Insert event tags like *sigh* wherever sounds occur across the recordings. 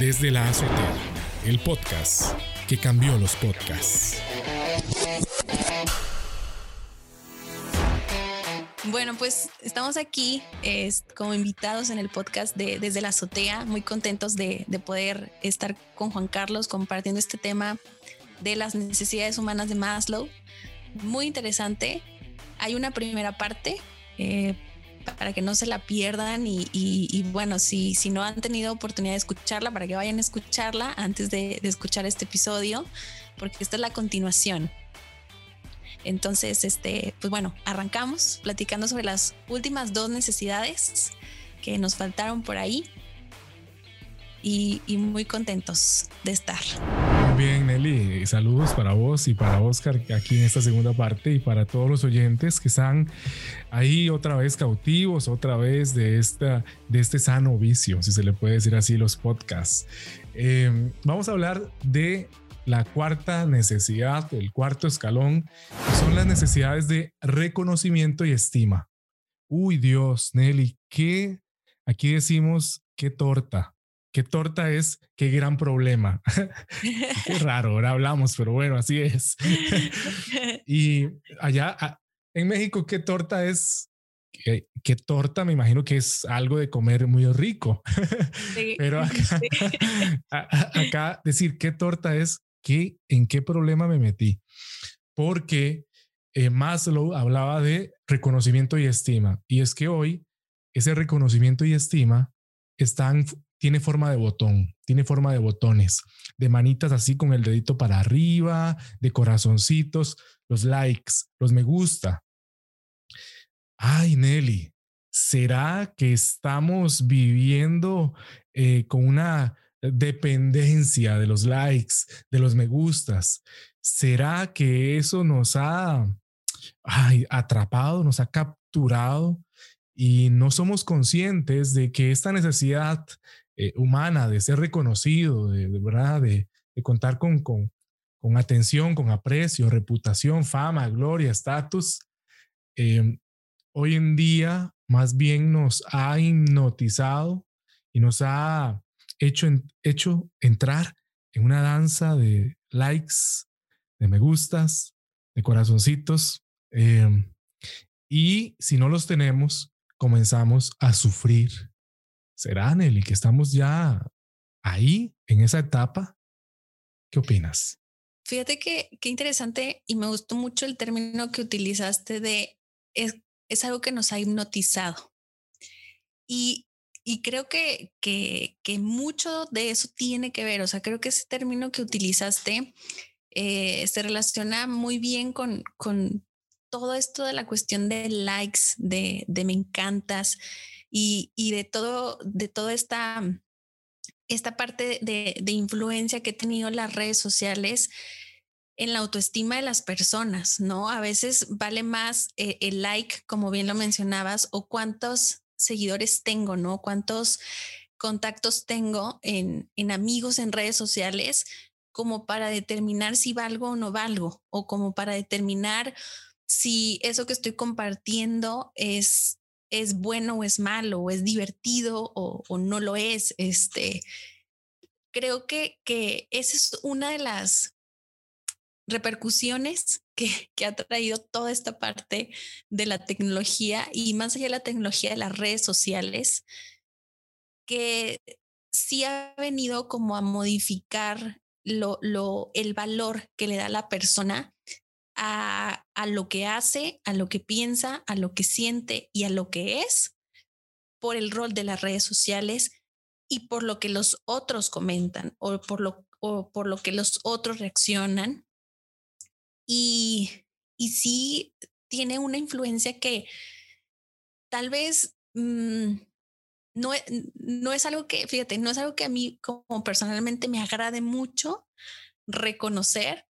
Desde la azotea, el podcast que cambió los podcasts. Bueno, pues estamos aquí como invitados en el podcast de Desde la Azotea, muy contentos de, poder estar con Juan Carlos compartiendo este tema de las necesidades humanas de Maslow. Muy interesante. Hay una primera parte eh, para que no se la pierdan y, bueno, si, si no han tenido oportunidad de escucharla, para que vayan a escucharla antes de, escuchar este episodio, porque esta es la continuación. Entonces, este, pues bueno, arrancamos platicando sobre las últimas dos necesidades que nos faltaron por ahí y, muy contentos de estar. Bien, Nelly. Saludos para vos y para Oscar aquí en esta segunda parte y para todos los oyentes que están ahí otra vez cautivos, otra vez de, esta, de este sano vicio, si se le puede decir así, los podcasts. Eh, vamos a hablar de la cuarta necesidad, el cuarto escalón, son las necesidades de reconocimiento y estima. Uy, Dios, Nelly, ¿qué? Aquí decimos, qué torta. Qué torta es, qué gran problema. *laughs* qué raro, ahora hablamos, pero bueno, así es. *laughs* y allá en México, ¿qué torta es? ¿Qué, torta? Me imagino que es algo de comer muy rico. *laughs* pero acá, acá decir qué torta es ¿qué, ¿en qué problema me metí? Porque eh, Maslow hablaba de reconocimiento y estima. Y es que hoy ese reconocimiento y estima están, tiene forma de botón, tiene forma de botones, de manitas así con el dedito para arriba, de corazoncitos, los likes, los me gusta. Ay, Nelly, ¿será que estamos viviendo eh, con una dependencia de los likes, de los me gustas. ¿Será que eso nos ha atrapado, nos ha capturado y no somos conscientes de que esta necesidad eh, humana de ser reconocido, de, verdad, de, contar con, con, atención, con aprecio, reputación, fama, gloria, estatus, em, hoy en día más bien nos ha hipnotizado y nos ha hecho, hecho entrar en una danza de likes, de me gustas, de corazoncitos. Em, y si no los tenemos, comenzamos a sufrir. ¿Será, Nelly, que estamos ya ahí, en esa etapa? ¿Qué opinas? Fíjate que qué interesante y me gustó mucho el término que utilizaste de es, es algo que nos ha hipnotizado. Y y creo que, que, que, mucho de eso tiene que ver, o sea, creo que ese término que utilizaste eh, se relaciona muy bien con, con todo esto de la cuestión de likes, de, de me encantas y, de todo, de toda esta, esta parte de, de influencia que he tenido las redes sociales en la autoestima de las personas, ¿no? A veces vale más eh, el like, como bien lo mencionabas, o cuántos seguidores tengo, ¿no? ¿Cuántos contactos tengo en, en amigos en redes sociales como para determinar si valgo o no valgo o como para determinar si eso que estoy compartiendo es, es bueno o es malo o es divertido o, o no lo es. Este, creo que, que esa es una de las repercusiones que, ha traído toda esta parte de la tecnología y más allá de la tecnología de las redes sociales, que sí ha venido como a modificar lo, lo, el valor que le da la persona a, lo que hace, a lo que piensa, a lo que siente y a lo que es por el rol de las redes sociales y por lo que los otros comentan o por lo, o por lo que los otros reaccionan. Y, y sí tiene una influencia que tal vez mm, no, e, no es algo que, fíjate, no es algo que a mí como personalmente me agrade mucho reconocer,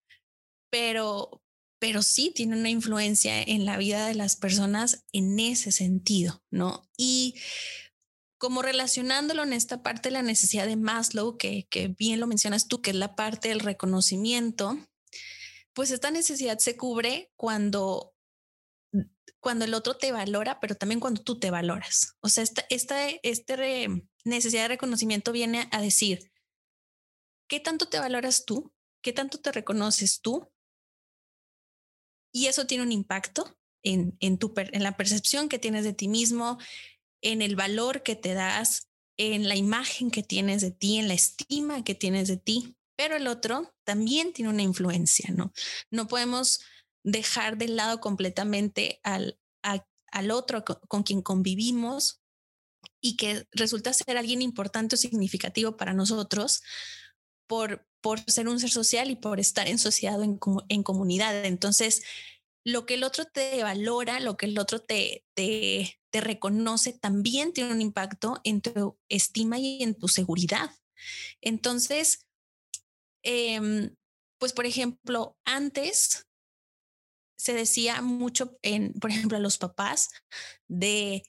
pero, pero sí tiene una influencia en la vida de las personas en ese sentido, ¿no? Y como relacionándolo en esta parte de la necesidad de Maslow, que, que bien lo mencionas tú, que es la parte del reconocimiento, pues esta necesidad se cubre cuando cuando el otro te valora, pero también cuando tú te valoras. O sea, esta, esta, esta necesidad de reconocimiento viene a decir, qué tanto te valoras tú, qué tanto te reconoces tú. Y eso tiene un impacto en, en, tu, en la percepción que tienes de ti mismo, en el valor que te das, en la imagen que tienes de ti, en la estima que tienes de ti. Pero el otro también tiene una influencia, ¿no? No podemos dejar de lado completamente al, al otro con quien convivimos y que resulta ser alguien importante o significativo para nosotros por, por ser un ser social y por estar en sociedad en, en comunidad. Entonces, lo que el otro te valora, lo que el otro te, te, reconoce, también tiene un impacto en tu estima y en tu seguridad. Entonces, eh, pues por ejemplo, antes se decía mucho en, por ejemplo, a los papás de,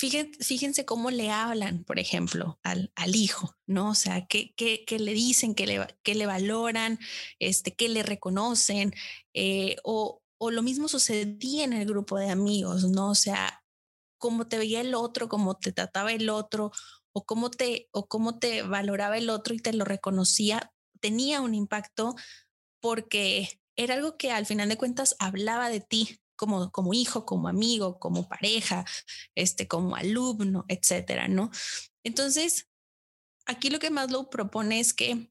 fíjense, cómo le hablan, por ejemplo, al, hijo, ¿no? O sea, qué, le dicen, qué le, qué le valoran, este, qué le reconocen, eh, o, o lo mismo sucedía en el grupo de amigos, ¿no? O sea, cómo te veía el otro, cómo te trataba el otro, o cómo te, o cómo te valoraba el otro y te lo reconocía, tenía un impacto porque era algo que al final de cuentas hablaba de ti como, como hijo, como amigo, como pareja, este, como alumno, etcétera, ¿no? Entonces, aquí lo que Maslow propone es que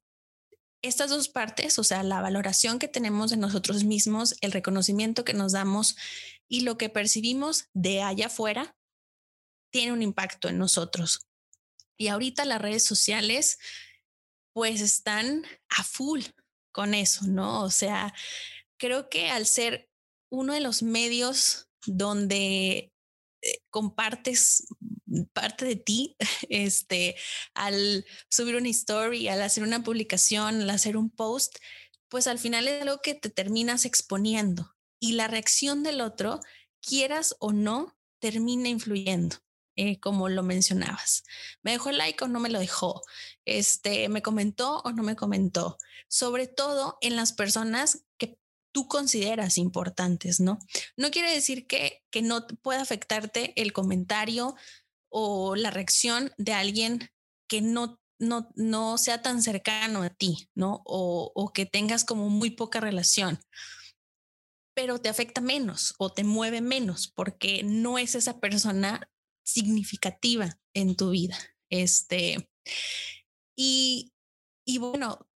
estas dos partes, o sea, la valoración que tenemos de nosotros mismos, el reconocimiento que nos damos y lo que percibimos de allá afuera, tiene un impacto en nosotros. Y ahorita las redes sociales, pues están a full con eso, ¿no? O sea, creo que al ser uno de los medios donde eh, compartes parte de ti, *laughs* este, al subir una story, al hacer una publicación, al hacer un post, pues al final es algo que te terminas exponiendo y la reacción del otro, quieras o no, termina influyendo. Eh, como lo mencionabas. ¿Me dejó el like o no me lo dejó? Este, ¿Me comentó o no me comentó? Sobre todo en las personas que tú consideras importantes, ¿no? No quiere decir que, que no pueda afectarte el comentario o la reacción de alguien que no, no, no sea tan cercano a ti, ¿no? O, o que tengas como muy poca relación pero te afecta menos o te mueve menos porque no es esa persona significativa en tu vida. Este, y, y bueno,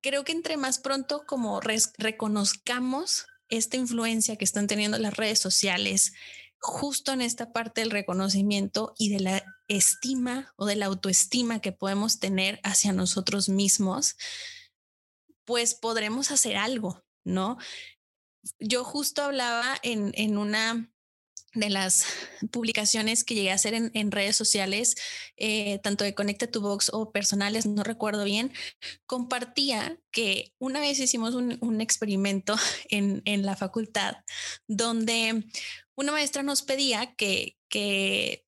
creo que entre más pronto como reconozcamos esta influencia que están teniendo las redes sociales, justo en esta parte del reconocimiento y de la estima o de la autoestima que podemos tener hacia nosotros mismos, pues podremos hacer algo, ¿no? Yo justo hablaba en, en una de las *laughs* publicaciones que llegué a hacer en, redes sociales, eh, tanto de Conecta tu Box o personales, no recuerdo bien, compartía que una vez hicimos un, experimento *laughs* en, la facultad donde una maestra nos pedía que, que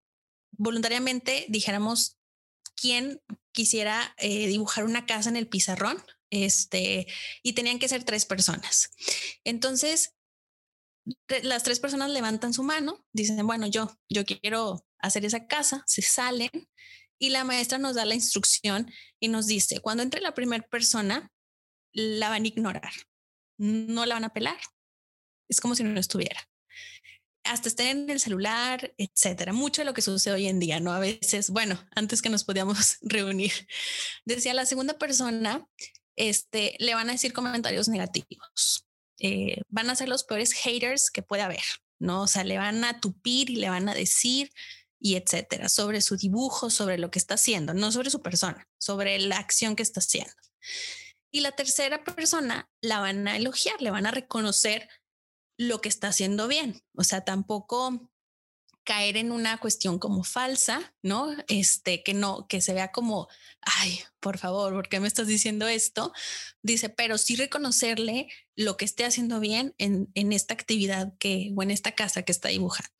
voluntariamente dijéramos quién quisiera eh, dibujar una casa en el pizarrón. Este, y tenían que ser tres personas. Entonces, las tres personas levantan su mano, dicen, bueno, yo, yo quiero hacer esa casa, se salen y la maestra nos da la instrucción y nos dice, cuando entre la primera persona, la van a ignorar, no la van a pelar. Es como si no estuviera. Hasta estén en el celular, etcétera. Mucho de lo que sucede hoy en día, ¿no? A veces, bueno, antes que nos podíamos *laughs* reunir, decía la segunda persona, este, le van a decir comentarios negativos eh, van a ser los peores haters que puede haber, ¿no? O sea, le van a tupir y le van a decir y etcétera, sobre su dibujo, sobre lo que está haciendo, no sobre su persona, sobre la acción que está haciendo. Y la tercera persona la van a elogiar, le van a reconocer lo que está haciendo bien. O sea, tampoco caer en una cuestión como falsa, ¿no? Este, que no, que se vea como, ay, por favor, ¿por qué me estás diciendo esto? Dice, pero sí reconocerle lo que esté haciendo bien en, en esta actividad que, o en esta casa que está dibujando.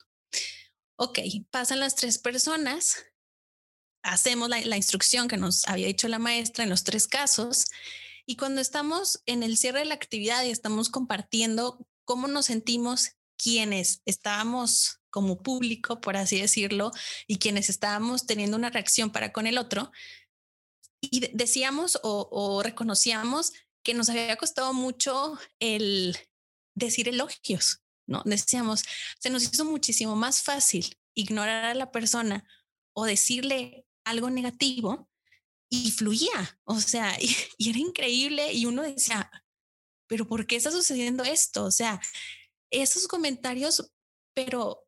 Ok, pasan las tres personas, hacemos la, la instrucción que nos había dicho la maestra en los tres casos, y cuando estamos en el cierre de la actividad y estamos compartiendo cómo nos sentimos quienes estábamos como público, por así decirlo, y quienes estábamos teniendo una reacción para con el otro, y decíamos o, reconocíamos que nos había costado mucho el decir elogios, ¿no? Decíamos, se nos hizo muchísimo más fácil ignorar a la persona o decirle algo negativo y fluía, o sea, *laughs* y, era increíble y uno decía, pero ¿por qué está sucediendo esto? O sea, esos comentarios, pero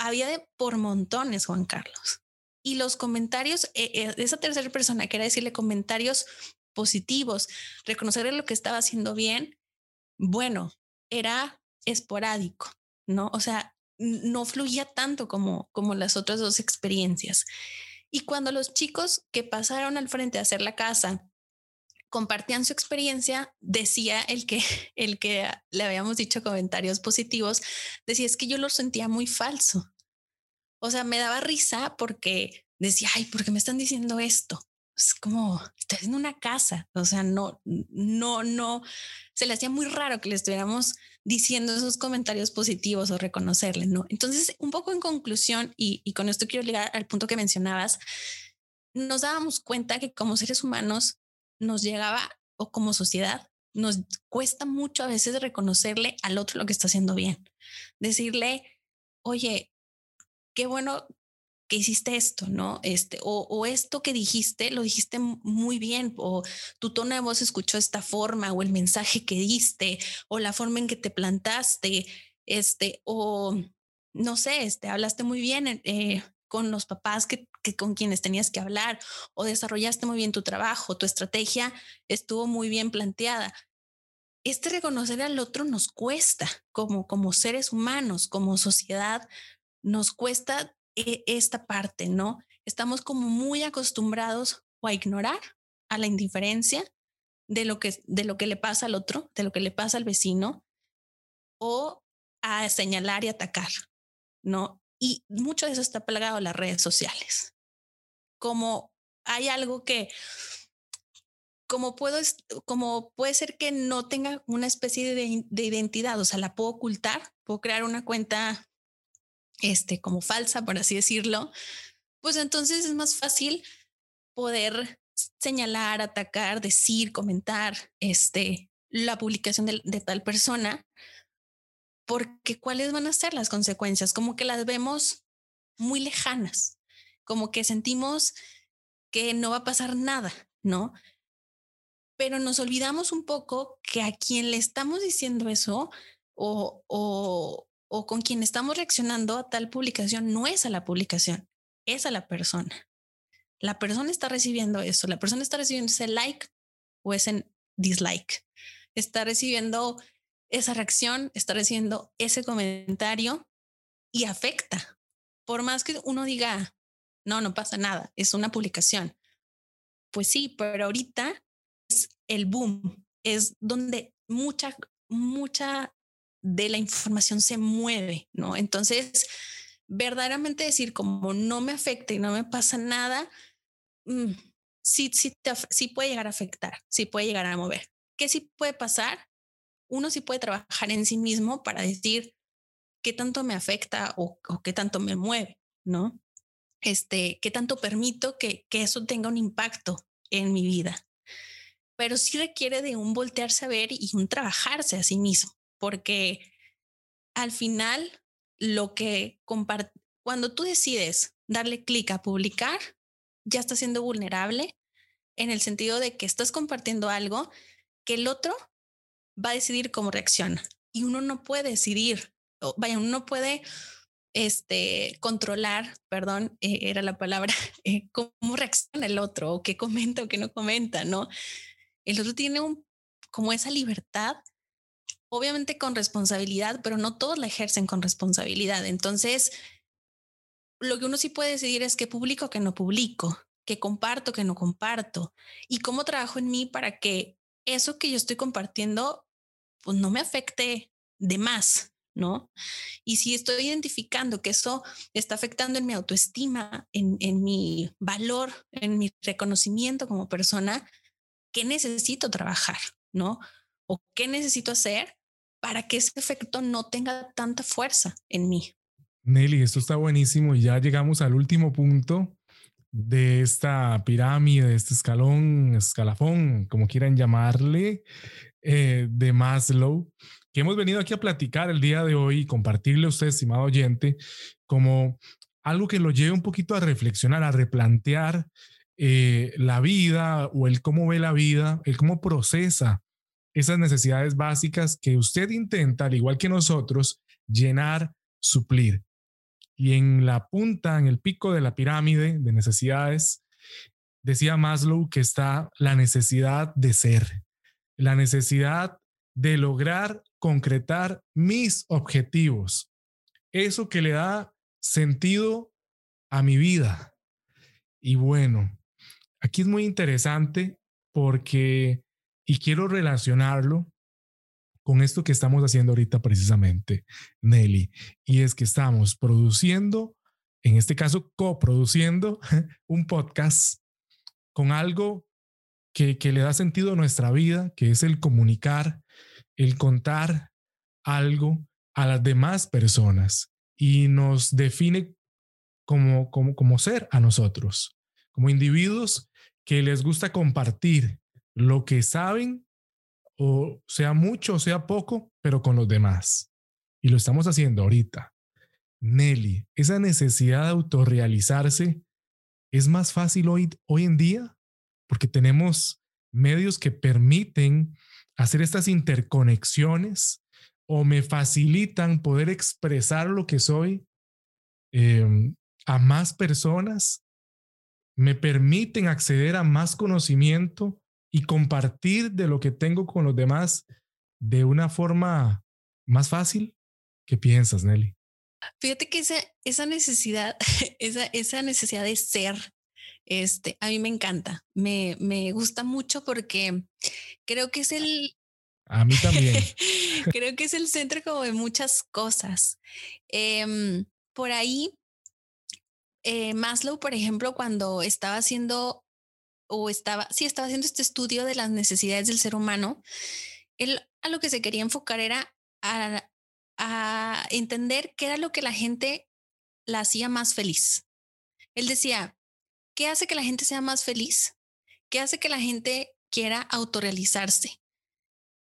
había de por montones, Juan Carlos. Y los comentarios, eh, eh, esa tercera persona que era decirle comentarios positivos, reconocerle lo que estaba haciendo bien, bueno, era esporádico, ¿no? O sea, no fluía tanto como, como las otras dos experiencias. Y cuando los chicos que pasaron al frente a hacer la casa compartían su experiencia, decía el que, *laughs* el que le habíamos dicho comentarios positivos, decía es que yo lo sentía muy falso. O sea, me daba risa porque decía, ay, ¿por qué me están diciendo esto? Es como, estás en una casa, o sea, no, no, no, se le hacía muy raro que le estuviéramos diciendo esos comentarios positivos o reconocerle, ¿no? Entonces, un poco en conclusión, y, y con esto quiero llegar al punto que mencionabas, nos dábamos cuenta que como seres humanos nos llegaba, o como sociedad, nos cuesta mucho a veces reconocerle al otro lo que está haciendo bien. Decirle, oye, qué bueno que hiciste esto, ¿no? Este, o, esto que dijiste, lo dijiste muy bien, o tu tono de voz escuchó esta forma, o el mensaje que diste, o la forma en que te plantaste, este, o no sé, este, hablaste muy bien eh, con los papás que, con quienes tenías que hablar, o desarrollaste muy bien tu trabajo, tu estrategia estuvo muy bien planteada. Este reconocer al otro nos cuesta como, como seres humanos, como sociedad, nos cuesta e, esta parte, ¿no? Estamos como muy acostumbrados o a ignorar a la indiferencia de lo que de lo que le pasa al otro, de lo que le pasa al vecino o a señalar y atacar, ¿no? Y mucho de eso está plagado a las redes sociales. Como hay algo que como puedo, como puede ser que no tenga una especie de, de, identidad, o sea, la puedo ocultar, puedo crear una cuenta este, como falsa, por así decirlo, pues entonces es más fácil poder señalar, atacar, decir, comentar este, la publicación de, de tal persona, porque cuáles van a ser las consecuencias, como que las vemos muy lejanas, como que sentimos que no va a pasar nada, ¿no? Pero nos olvidamos un poco que a quien le estamos diciendo eso o, o, o con quien estamos reaccionando a tal publicación no es a la publicación, es a la persona. La persona está recibiendo eso, la persona está recibiendo ese like o ese dislike, está recibiendo esa reacción, está recibiendo ese comentario y afecta. Por más que uno diga, no, no pasa nada, es una publicación. Pues sí, pero ahorita es el boom, es donde mucha, mucha de la información se mueve, ¿no? Entonces, verdaderamente decir como no me afecta y no me pasa nada, mm, sí, sí, sí puede llegar a afectar, sí puede llegar a mover. ¿Qué sí puede pasar? Uno sí puede trabajar en sí mismo para decir qué tanto me afecta o, qué tanto me mueve, ¿no? Este, qué tanto permito que, que eso tenga un impacto en mi vida. Pero sí requiere de un voltearse a ver y un trabajarse a sí mismo porque al final lo que comparte, cuando tú decides darle clic a publicar, ya estás siendo vulnerable en el sentido de que estás compartiendo algo que el otro va a decidir cómo reacciona y uno no puede decidir, o vaya, uno no puede este, controlar, perdón, eh, era la palabra, *laughs* eh, cómo reacciona el otro o qué comenta o qué no comenta, ¿no? El otro tiene un, como esa libertad obviamente con responsabilidad, pero no todos la ejercen con responsabilidad. Entonces, lo que uno sí puede decidir es qué publico, qué no publico, qué comparto, qué no comparto y cómo trabajo en mí para que eso que yo estoy compartiendo, pues no me afecte de más, ¿no? Y si estoy identificando que eso está afectando en mi autoestima, en, en mi valor, en mi reconocimiento como persona, ¿qué necesito trabajar, ¿no? ¿O qué necesito hacer para que ese efecto no tenga tanta fuerza en mí. Nelly, esto está buenísimo ya llegamos al último punto de esta pirámide, de este escalón, escalafón, como quieran llamarle, eh, de Maslow, que hemos venido aquí a platicar el día de hoy y compartirle a usted, estimado oyente, como algo que lo lleve un poquito a reflexionar, a replantear eh, la vida o el cómo ve la vida, el cómo procesa esas necesidades básicas que usted intenta, al igual que nosotros, llenar, suplir. Y en la punta, en el pico de la pirámide de necesidades, decía Maslow que está la necesidad de ser, la necesidad de lograr concretar mis objetivos. Eso que le da sentido a mi vida. Y bueno, aquí es muy interesante porque, y quiero relacionarlo con esto que estamos haciendo ahorita precisamente, Nelly, y es que estamos produciendo, en este caso coproduciendo, *laughs* un podcast con algo que, que le da sentido a nuestra vida, que es el comunicar, el contar algo a las demás personas y nos define como, como, como ser a nosotros, como individuos que les gusta compartir lo que saben, o sea mucho o sea poco, pero con los demás. Y lo estamos haciendo ahorita. Nelly, esa necesidad de autorrealizarse es más fácil hoy, hoy en día porque tenemos medios que permiten hacer estas interconexiones o me facilitan poder expresar lo que soy em, a más personas, me permiten acceder a más conocimiento y compartir de lo que tengo con los demás de una forma más fácil. ¿Qué piensas, Nelly? Fíjate que esa, esa necesidad, *laughs* esa, esa necesidad de ser, este, a mí me encanta, me, me gusta mucho porque creo que es el, a mí también. *laughs* Creo que es el centro como de muchas cosas. Em, por ahí, eh, Maslow, por ejemplo, cuando estaba haciendo o estaba, sí, estaba haciendo este estudio de las necesidades del ser humano, él a lo que se quería enfocar era a, a entender qué era lo que la gente la hacía más feliz. Él decía, ¿qué hace que la gente sea más feliz? ¿Qué hace que la gente quiera autorrealizarse?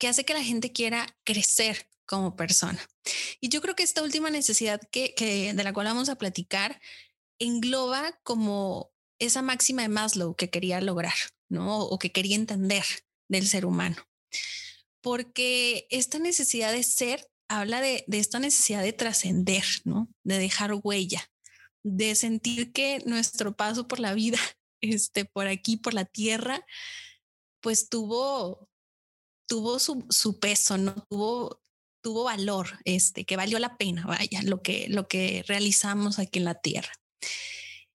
que hace que la gente quiera crecer como persona. Y yo creo que esta última necesidad que, de la cual vamos a platicar engloba como esa máxima de Maslow que quería lograr, ¿no? O que quería entender del ser humano. Porque esta necesidad de ser habla de, de esta necesidad de trascender, ¿no? De dejar huella, de sentir que nuestro paso por la vida, *laughs* este, por aquí, por la tierra, pues tuvo tuvo su, su peso, no tuvo, tuvo valor, este, que valió la pena, vaya, lo que, lo que realizamos aquí en la tierra.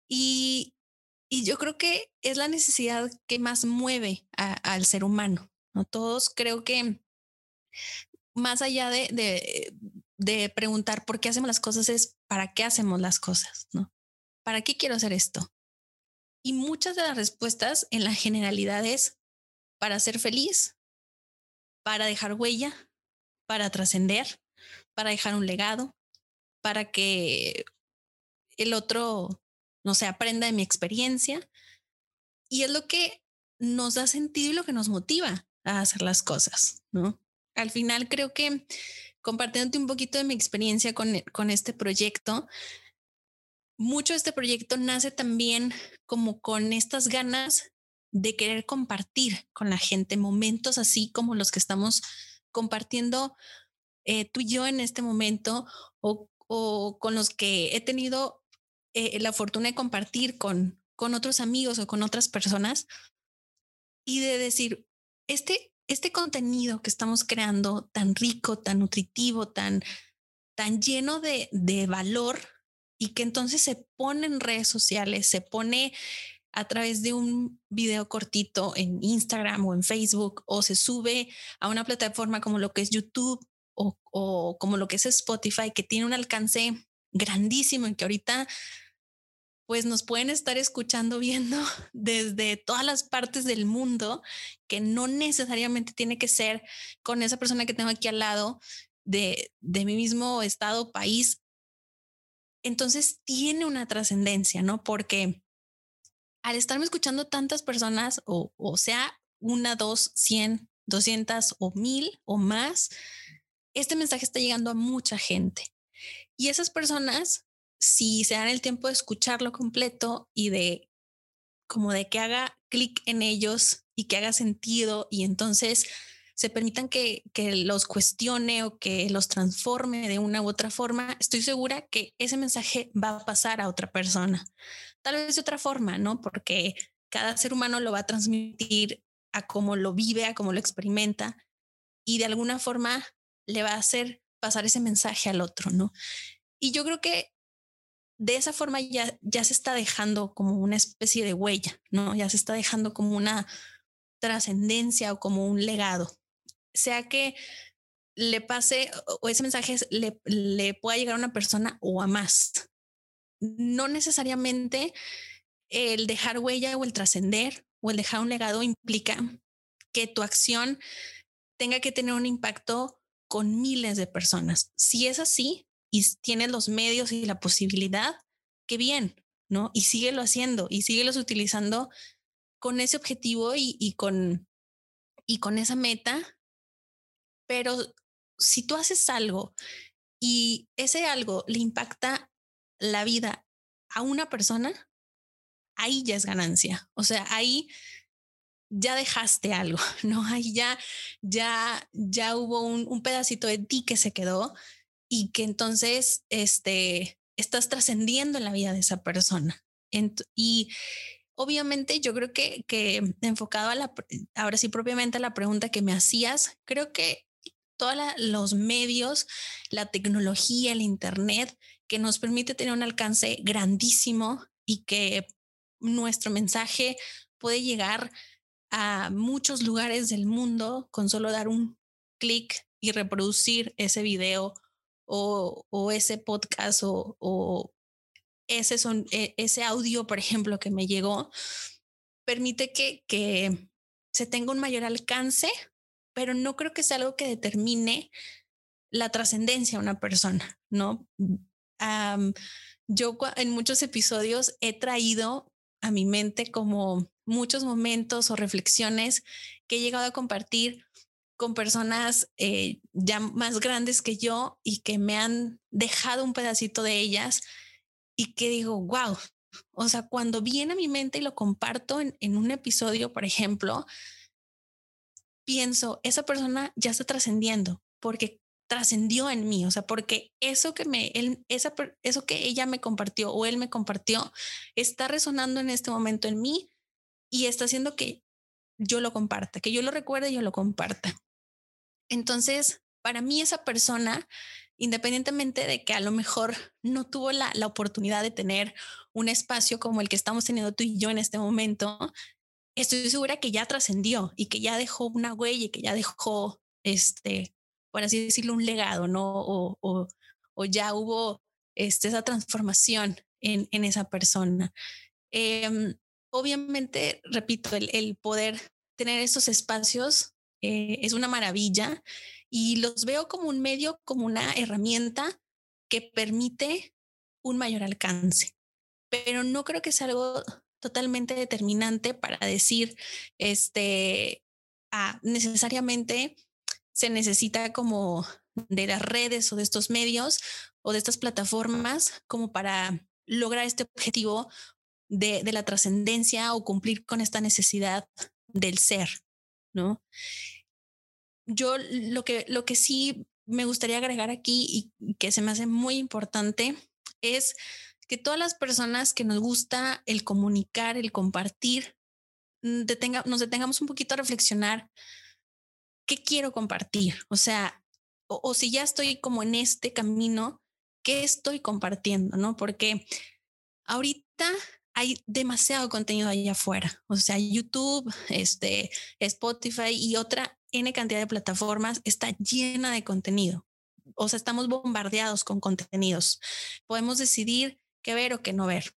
Y, y yo creo que es la necesidad que más mueve al ser humano. ¿no? Todos creo que más allá de, de, de, preguntar por qué hacemos las cosas es para qué hacemos las cosas, ¿no? ¿Para qué quiero hacer esto? Y muchas de las respuestas en la generalidad es para ser feliz, para dejar huella, para trascender, para dejar un legado, para que el otro, no sé, aprenda de mi experiencia. Y es lo que nos da sentido y lo que nos motiva a hacer las cosas, ¿no? Al final creo que compartiéndote un poquito de mi experiencia con, con este proyecto, mucho de este proyecto nace también como con estas ganas de querer compartir con la gente momentos así como los que estamos compartiendo eh, tú y yo en este momento o, con los que he tenido eh, la fortuna de compartir con, con otros amigos o con otras personas y de decir, este, este contenido que estamos creando tan rico, tan nutritivo, tan, tan lleno de, de valor y que entonces se pone en redes sociales, se pone a través de un video cortito en Instagram o en Facebook o se sube a una plataforma como lo que es YouTube o, como lo que es Spotify, que tiene un alcance grandísimo y que ahorita pues nos pueden estar escuchando, viendo *laughs* desde todas las partes del mundo, que no necesariamente tiene que ser con esa persona que tengo aquí al lado de, de mi mismo estado, país. Entonces tiene una trascendencia, ¿no? Porque al estarme escuchando tantas personas, o, o sea, una, dos, cien, doscientas o mil o más, este mensaje está llegando a mucha gente. Y esas personas, si se dan el tiempo de escucharlo completo y de como de que haga clic en ellos y que haga sentido y entonces se permitan que, que, los cuestione o que los transforme de una u otra forma, estoy segura que ese mensaje va a pasar a otra persona. Tal vez de otra forma, ¿no? Porque cada ser humano lo va a transmitir a cómo lo vive, a cómo lo experimenta y de alguna forma le va a hacer pasar ese mensaje al otro, ¿no? Y yo creo que de esa forma ya, ya se está dejando como una especie de huella, ¿no? Ya se está dejando como una trascendencia o como un legado sea que le pase o ese mensaje le, le pueda llegar a una persona o a más. No necesariamente el dejar huella o el trascender o el dejar un legado implica que tu acción tenga que tener un impacto con miles de personas. Si es así y tienes los medios y la posibilidad, qué bien, ¿no? Y síguelo haciendo y síguelos utilizando con ese objetivo y, y con, y con esa meta pero si tú haces algo y ese algo le impacta la vida a una persona, ahí ya es ganancia. O sea, ahí ya dejaste algo, *laughs* ¿no? Ahí ya, ya, ya hubo un, un pedacito de ti que se quedó y que entonces este, estás trascendiendo en la vida de esa persona. y obviamente yo creo que, que enfocado a la, ahora sí propiamente a la pregunta que me hacías, creo que todos los medios, la tecnología, el Internet, que nos permite tener un alcance grandísimo y que nuestro mensaje puede llegar a muchos lugares del mundo con solo dar un clic y reproducir ese video o, ese podcast o, o ese, son, e, ese audio, por ejemplo, que me llegó, permite que, que se tenga un mayor alcance pero no creo que sea algo que determine la trascendencia de una persona, ¿no? yo en muchos episodios he traído a mi mente como muchos momentos o reflexiones que he llegado a compartir con personas eh, ya más grandes que yo y que me han dejado un pedacito de ellas y que digo, wow, o sea, cuando viene a mi mente y lo comparto en, en un episodio, por ejemplo, pienso, esa persona ya está trascendiendo porque trascendió en mí, o sea, porque eso que me, él, esa, eso que ella me compartió o él me compartió está resonando en este momento en mí y está haciendo que yo lo comparta, que yo lo recuerde y yo lo comparta. Entonces, para mí esa persona, independientemente de que a lo mejor no tuvo la, la oportunidad de tener un espacio como el que estamos teniendo tú y yo en este momento, estoy segura que ya trascendió y que ya dejó una huella y que ya dejó, este, por así decirlo, un legado, ¿no? O, o, ya hubo este, esa transformación en, en esa persona. Eh, obviamente, repito, el, el, poder tener esos espacios eh, es una maravilla y los veo como un medio, como una herramienta que permite un mayor alcance. Pero no creo que sea algo totalmente determinante para decir, este, ah, necesariamente se necesita como de las redes o de estos medios o de estas plataformas como para lograr este objetivo de, de la trascendencia o cumplir con esta necesidad del ser, ¿no? Yo lo que, lo que sí me gustaría agregar aquí y que se me hace muy importante es que todas las personas que nos gusta el comunicar, el compartir, mm, detenga, nos detengamos un poquito a reflexionar qué quiero compartir. O sea, o, si ya estoy como en este camino, ¿qué estoy compartiendo? ¿No? Porque ahorita hay demasiado contenido allá afuera. O sea, YouTube, este, Spotify y otra N cantidad de plataformas está llena de contenido. O sea, estamos bombardeados con contenidos. Podemos decidir qué ver o qué no ver.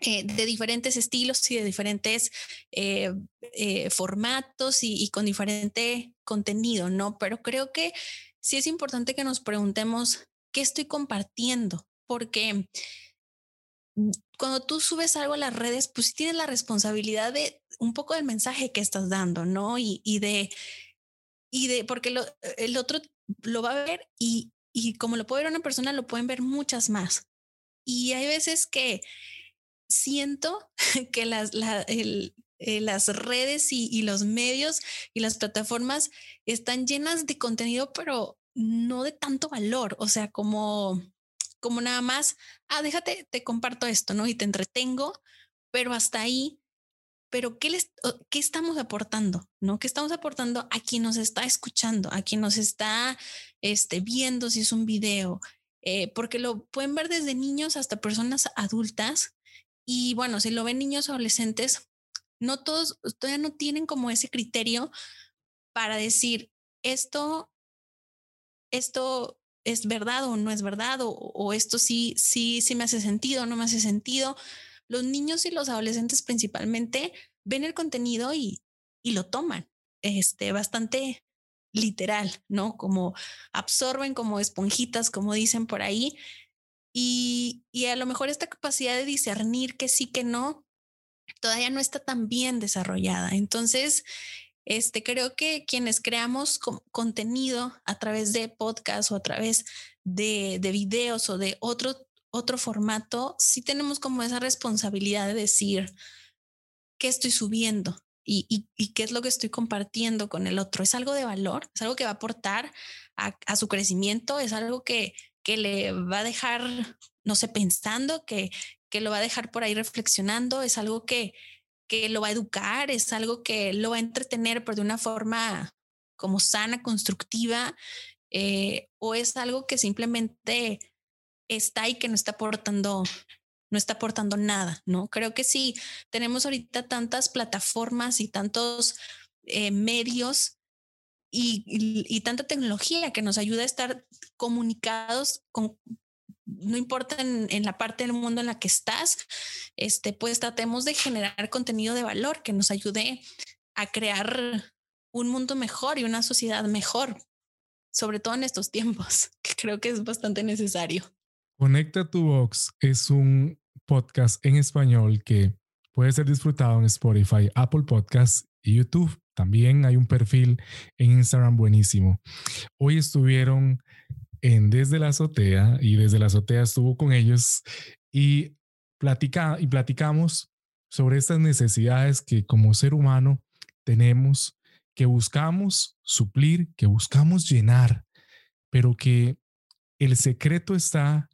Eh, de diferentes estilos y de diferentes eh, eh, formatos y, y, con diferente contenido, ¿no? Pero creo que sí es importante que nos preguntemos qué estoy compartiendo, porque cuando tú subes algo a las redes, pues tienes la responsabilidad de un poco del mensaje que estás dando, ¿no? Y, y de, y de, porque lo, el otro lo va a ver y, y como lo puede ver una persona, lo pueden ver muchas más. Y hay veces que siento *laughs* que las, la, el, eh, las redes y, y, los medios y las plataformas están llenas de contenido, pero no de tanto valor. O sea, como, como nada más, ah, déjate, te comparto esto, ¿no? Y te entretengo, pero hasta ahí. Pero ¿qué, les, ¿qué estamos aportando? ¿No? ¿Qué estamos aportando a quien nos está escuchando, a quien nos está este, viendo si es un video? Eh, porque lo pueden ver desde niños hasta personas adultas. Y bueno, si lo ven niños adolescentes, no todos todavía no tienen como ese criterio para decir esto, esto es verdad o no es verdad, o, o esto sí, sí, sí me hace sentido no me hace sentido. Los niños y los adolescentes principalmente ven el contenido y, y lo toman este, bastante literal, ¿no? Como absorben como esponjitas, como dicen por ahí. Y, y a lo mejor esta capacidad de discernir que sí, que no, todavía no está tan bien desarrollada. Entonces, este, creo que quienes creamos contenido a través de podcast o a través de, de videos o de otro, otro formato, sí tenemos como esa responsabilidad de decir qué estoy subiendo y, y, y, qué es lo que estoy compartiendo con el otro. Es algo de valor, es algo que va a aportar a, a su crecimiento, es algo que, que le va a dejar, no sé, pensando, que, que lo va a dejar por ahí reflexionando, es algo que, lo va a educar, es algo que lo va a entretener, pero de una forma como sana, constructiva, eh, o es algo que simplemente está ahí que no está aportando, no está aportando nada, ¿no? Creo que sí, tenemos ahorita tantas plataformas y tantos eh, medios y, y, y, tanta tecnología que nos ayuda a estar comunicados con no importa en, en, la parte del mundo en la que estás, este, pues tratemos de generar contenido de valor que nos ayude a crear un mundo mejor y una sociedad mejor, sobre todo en estos tiempos, *laughs* que creo que es bastante necesario. Conecta tu Box es un podcast en español que puede ser disfrutado en Spotify, Apple Podcasts y YouTube. También hay un perfil en Instagram buenísimo. Hoy estuvieron en Desde la Azotea y desde la Azotea estuvo con ellos y, platica, y platicamos sobre estas necesidades que como ser humano tenemos, que buscamos suplir, que buscamos llenar, pero que el secreto está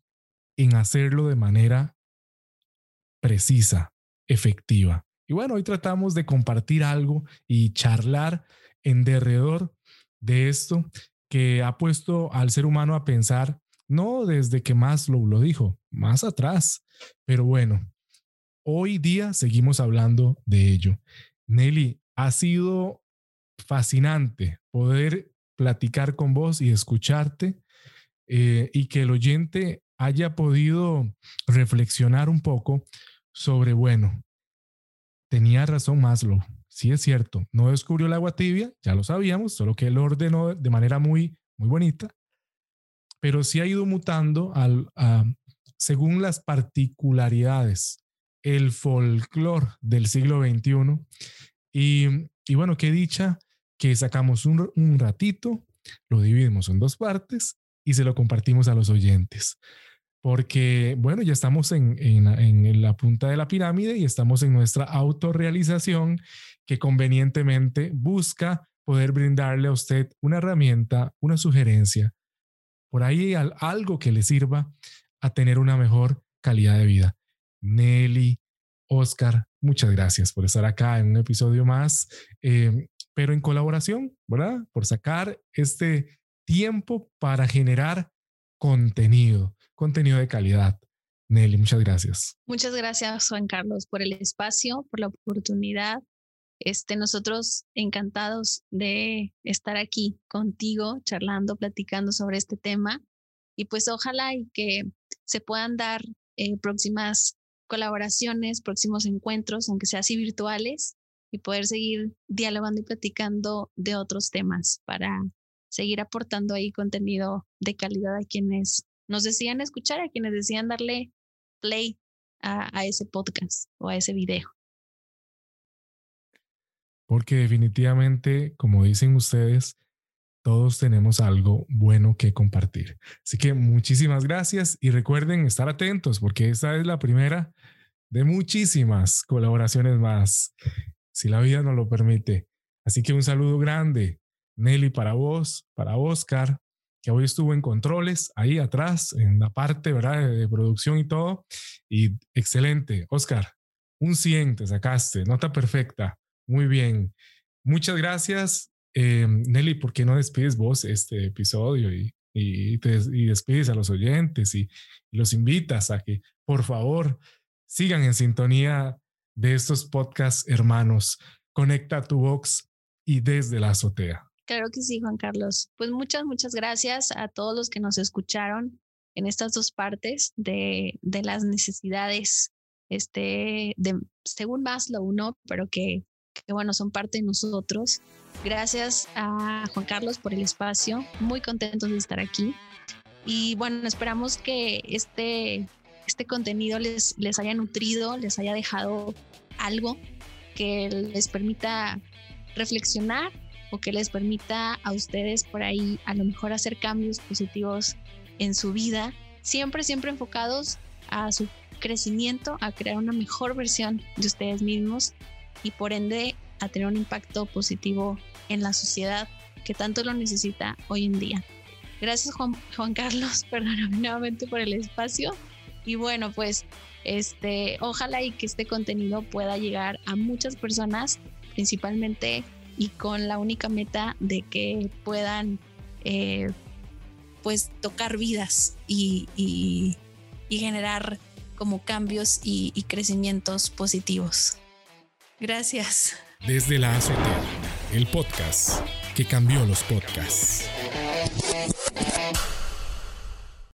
en hacerlo de manera precisa, efectiva. Y bueno, hoy tratamos de compartir algo y charlar en derredor de esto que ha puesto al ser humano a pensar, no desde que Maslow lo dijo, más atrás, pero bueno, hoy día seguimos hablando de ello. Nelly, ha sido fascinante poder platicar con vos y escucharte eh, y que el oyente haya podido reflexionar un poco sobre, bueno, tenía razón Maslow, sí es cierto, no descubrió el agua tibia, ya lo sabíamos, solo que él ordenó de manera muy, muy bonita, pero sí ha ido mutando al, a, según las particularidades, el folclore del siglo XXI. Y, y, bueno, qué dicha que sacamos un, un ratito, lo dividimos en dos partes y se lo compartimos a los oyentes. Porque, bueno, ya estamos en, en, en, la punta de la pirámide y estamos en nuestra autorrealización que convenientemente busca poder brindarle a usted una herramienta, una sugerencia, por ahí algo que le sirva a tener una mejor calidad de vida. Nelly, Oscar, muchas gracias por estar acá en un episodio más, eh, pero en colaboración, ¿verdad? Por sacar este tiempo para generar contenido contenido de calidad. Nelly, muchas gracias. Muchas gracias, Juan Carlos, por el espacio, por la oportunidad. Este, nosotros encantados de estar aquí contigo, charlando, platicando sobre este tema. Y pues ojalá y que se puedan dar eh, próximas colaboraciones, próximos encuentros, aunque sea así virtuales, y poder seguir dialogando y platicando de otros temas para seguir aportando ahí contenido de calidad a quienes nos decían escuchar, a quienes decían darle play a, ese podcast o a ese video. Porque definitivamente, como dicen ustedes, todos tenemos algo bueno que compartir. Así que muchísimas gracias y recuerden estar atentos porque esta es la primera de muchísimas colaboraciones más, si la vida nos lo permite. Así que un saludo grande, Nelly, para vos, para Oscar, que hoy estuvo en controles, ahí atrás, en la parte ¿verdad? de, producción y todo. Y excelente, Oscar, un 100 te sacaste, nota perfecta, muy bien. Muchas gracias. Eh, Nelly, ¿por qué no despides vos este episodio y, y, despides a los oyentes y, y los invitas a que, por favor, sigan en sintonía de estos podcasts hermanos? Conecta tu box y desde la azotea. Claro que sí, Juan Carlos. Pues muchas, muchas gracias a todos los que nos escucharon en estas dos partes de, de las necesidades, este, de, según Maslow, ¿no? Pero que, que, bueno, son parte de nosotros. Gracias a Juan Carlos por el espacio, muy contentos de estar aquí. Y bueno, esperamos que este, este contenido les, les haya nutrido, les haya dejado algo que les permita reflexionar o que les permita a ustedes por ahí a lo mejor hacer cambios positivos en su vida, siempre, siempre enfocados a su crecimiento, a crear una mejor versión de ustedes mismos y por ende a tener un impacto positivo en la sociedad que tanto lo necesita hoy en día. Gracias Juan, Juan Carlos, *laughs* perdóname nuevamente por el espacio y bueno pues este ojalá y que este contenido pueda llegar a muchas personas, principalmente y con la única meta de que puedan eh, pues tocar vidas y, y, generar como cambios y, y, crecimientos positivos. Gracias. Desde la azotea, el podcast que cambió los podcasts.